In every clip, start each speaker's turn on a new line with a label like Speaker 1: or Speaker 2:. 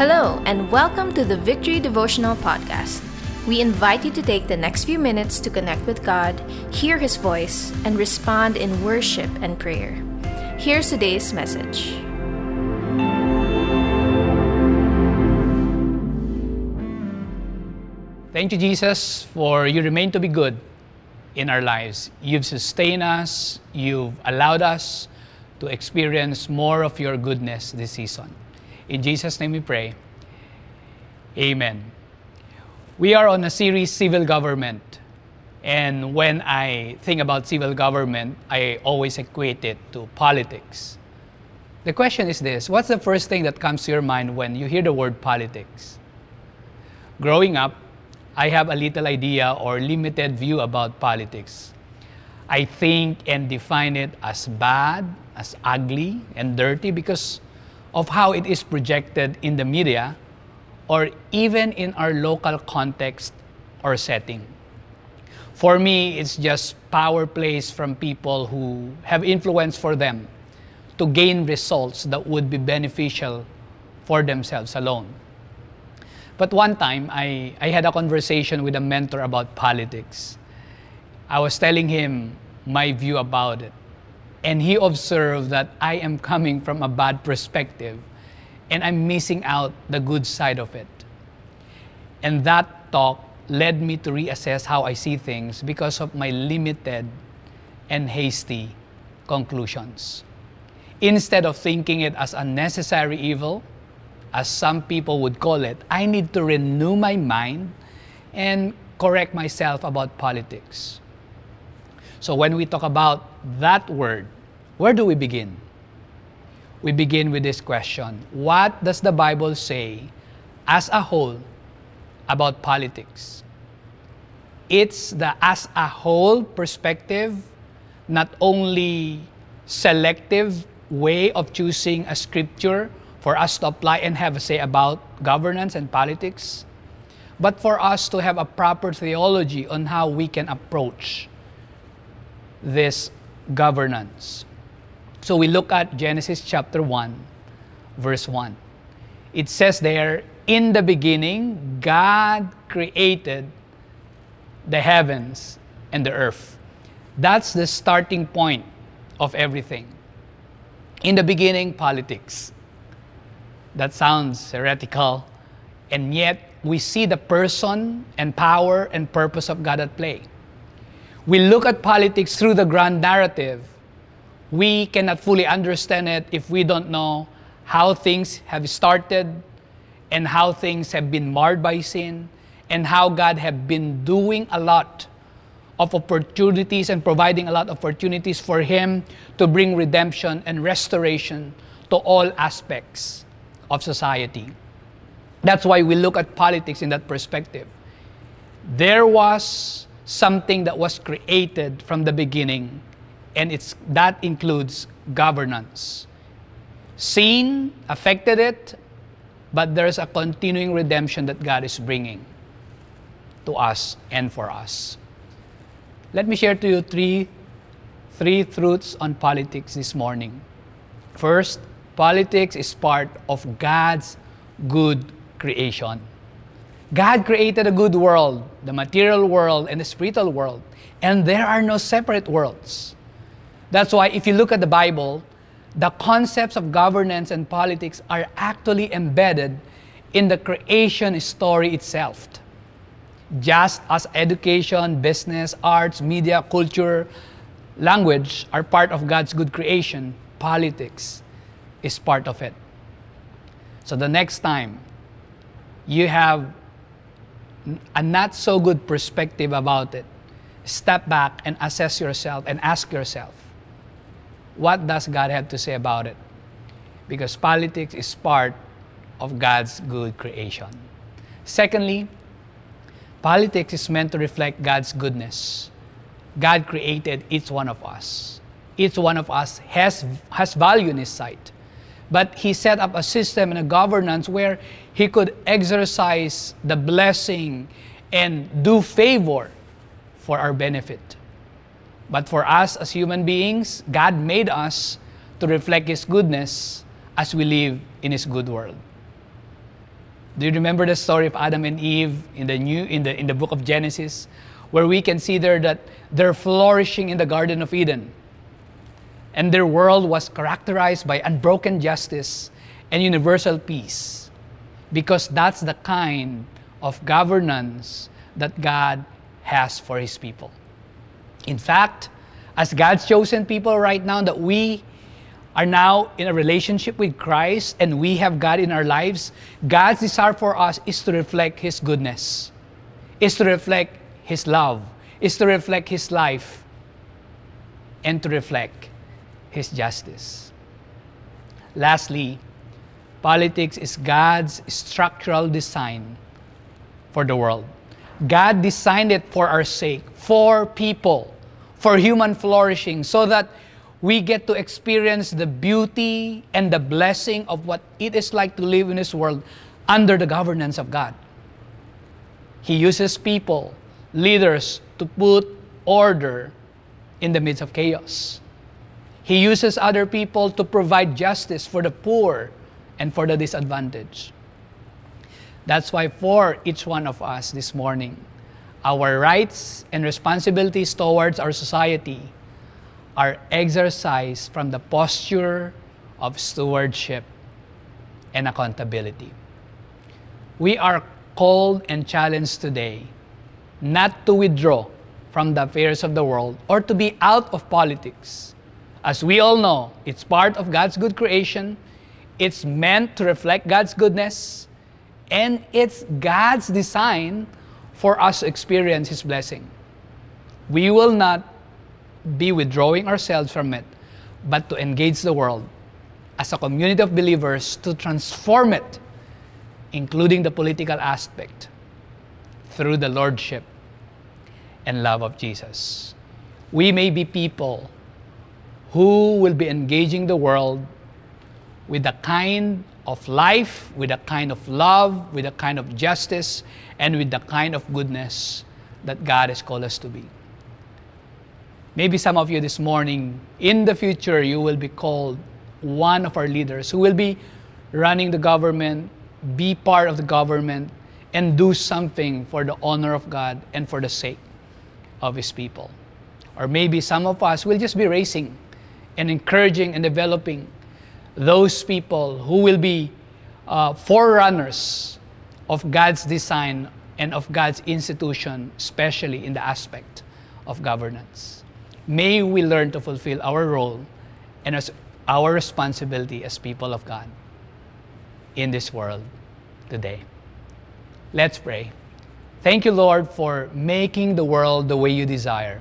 Speaker 1: Hello, and welcome to the Victory Devotional Podcast. We invite you to take the next few minutes to connect with God, hear His voice, and respond in worship and prayer. Here's today's message.
Speaker 2: Thank you, Jesus, for you remain to be good in our lives. You've sustained us, you've allowed us to experience more of your goodness this season. In Jesus' name we pray. Amen. We are on a series, Civil Government. And when I think about civil government, I always equate it to politics. The question is this What's the first thing that comes to your mind when you hear the word politics? Growing up, I have a little idea or limited view about politics. I think and define it as bad, as ugly, and dirty because of how it is projected in the media or even in our local context or setting. For me, it's just power plays from people who have influence for them to gain results that would be beneficial for themselves alone. But one time, I, I had a conversation with a mentor about politics. I was telling him my view about it. And he observed that I am coming from a bad perspective and I'm missing out the good side of it. And that talk led me to reassess how I see things because of my limited and hasty conclusions. Instead of thinking it as a necessary evil, as some people would call it, I need to renew my mind and correct myself about politics. So when we talk about that word, where do we begin? We begin with this question What does the Bible say as a whole about politics? It's the as a whole perspective, not only selective way of choosing a scripture for us to apply and have a say about governance and politics, but for us to have a proper theology on how we can approach this governance. So we look at Genesis chapter 1, verse 1. It says there, In the beginning, God created the heavens and the earth. That's the starting point of everything. In the beginning, politics. That sounds heretical, and yet we see the person and power and purpose of God at play we look at politics through the grand narrative, we cannot fully understand it if we don't know how things have started and how things have been marred by sin and how God have been doing a lot of opportunities and providing a lot of opportunities for him to bring redemption and restoration to all aspects of society. That's why we look at politics in that perspective. There was something that was created from the beginning, and it's, that includes governance. Sin affected it, but there's a continuing redemption that God is bringing to us and for us. Let me share to you three, three truths on politics this morning. First, politics is part of God's good creation. God created a good world, the material world and the spiritual world, and there are no separate worlds. That's why, if you look at the Bible, the concepts of governance and politics are actually embedded in the creation story itself. Just as education, business, arts, media, culture, language are part of God's good creation, politics is part of it. So the next time you have a not so good perspective about it, step back and assess yourself and ask yourself, what does God have to say about it? Because politics is part of God's good creation. Secondly, politics is meant to reflect God's goodness. God created each one of us. Each one of us has, has value in His sight. But He set up a system and a governance where he could exercise the blessing and do favor for our benefit. But for us as human beings, God made us to reflect His goodness as we live in His good world. Do you remember the story of Adam and Eve in the new in the in the book of Genesis, where we can see there that they're flourishing in the Garden of Eden. And their world was characterized by unbroken justice and universal peace. Because that's the kind of governance that God has for his people. In fact, as God's chosen people right now, that we are now in a relationship with Christ and we have God in our lives, God's desire for us is to reflect His goodness, is to reflect His love, is to reflect His life, and to reflect His justice. Lastly, politics is God's structural design for the world. God designed it for our sake, for people, for human flourishing, so that we get to experience the beauty and the blessing of what it is like to live in this world under the governance of God. He uses people, leaders, to put order in the midst of chaos. He uses other people to provide justice for the poor and for the disadvantaged. That's why, for each one of us this morning, our rights and responsibilities towards our society are exercised from the posture of stewardship and accountability. We are called and challenged today not to withdraw from the affairs of the world or to be out of politics. As we all know, it's part of God's good creation, it's meant to reflect God's goodness, and it's God's design for us to experience His blessing. We will not be withdrawing ourselves from it, but to engage the world as a community of believers to transform it, including the political aspect, through the Lordship and love of Jesus. We may be people who will be engaging the world with the kind of life, with a kind of love, with a kind of justice, and with the kind of goodness that God has called us to be. Maybe some of you this morning, in the future, you will be called one of our leaders who will be running the government, be part of the government, and do something for the honor of God and for the sake of His people. Or maybe some of us will just be raising and encouraging and developing those people who will be uh, forerunners of God's design and of God's institution, especially in the aspect of governance. May we learn to fulfill our role and as our responsibility as people of God in this world today. Let's pray. Thank you, Lord, for making the world the way you desire.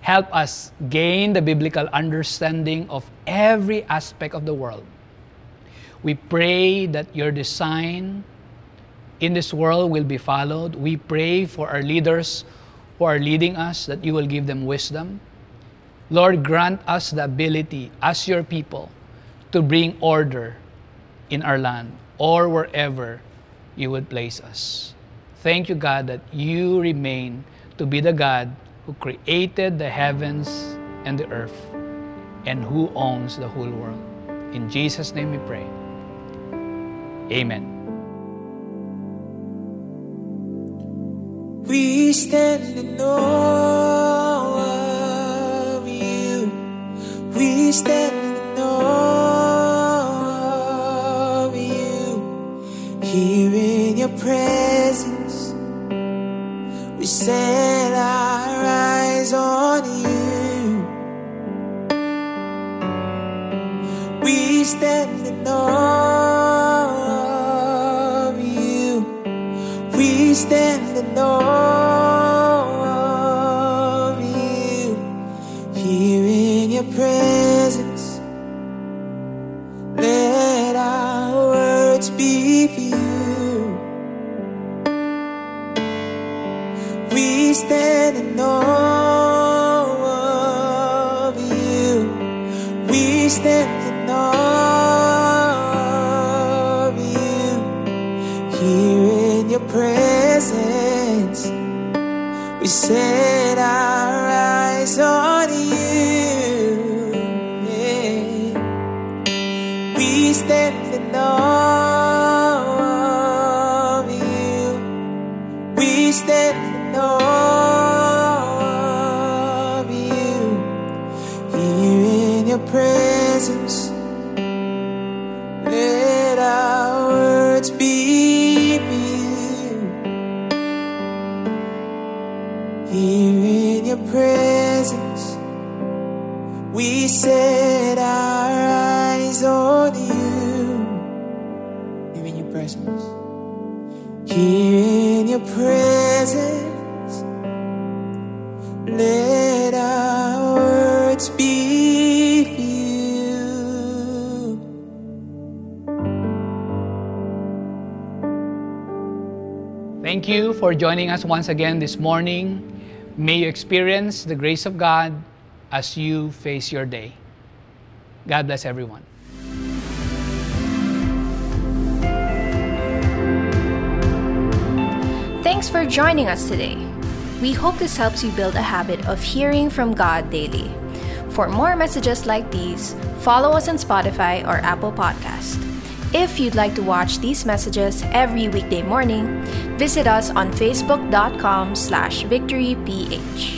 Speaker 2: Help us gain the biblical understanding of every aspect of the world. We pray that your design in this world will be followed. We pray for our leaders who are leading us, that you will give them wisdom. Lord, grant us the ability as your people to bring order in our land or wherever you would place us. Thank you, God, that you remain to be the God who created the heavens and the earth and who owns the whole world. In Jesus' name we pray. Amen.
Speaker 3: We stand in awe of you. We stand standing of you here in your presence. We set our eyes on you. Yeah. We stand in awe of you. We stand in awe of you here in your presence presence. Let our words be. Here in your presence, we set our eyes on you. Here in your presence. Here in your presence,
Speaker 2: Thank you for joining us once again this morning. May you experience the grace of God as you face your day. God bless everyone.
Speaker 1: Thanks for joining us today. We hope this helps you build a habit of hearing from God daily. For more messages like these, follow us on Spotify or Apple Podcast. If you'd like to watch these messages every weekday morning, visit us on facebook.com slash victoryph.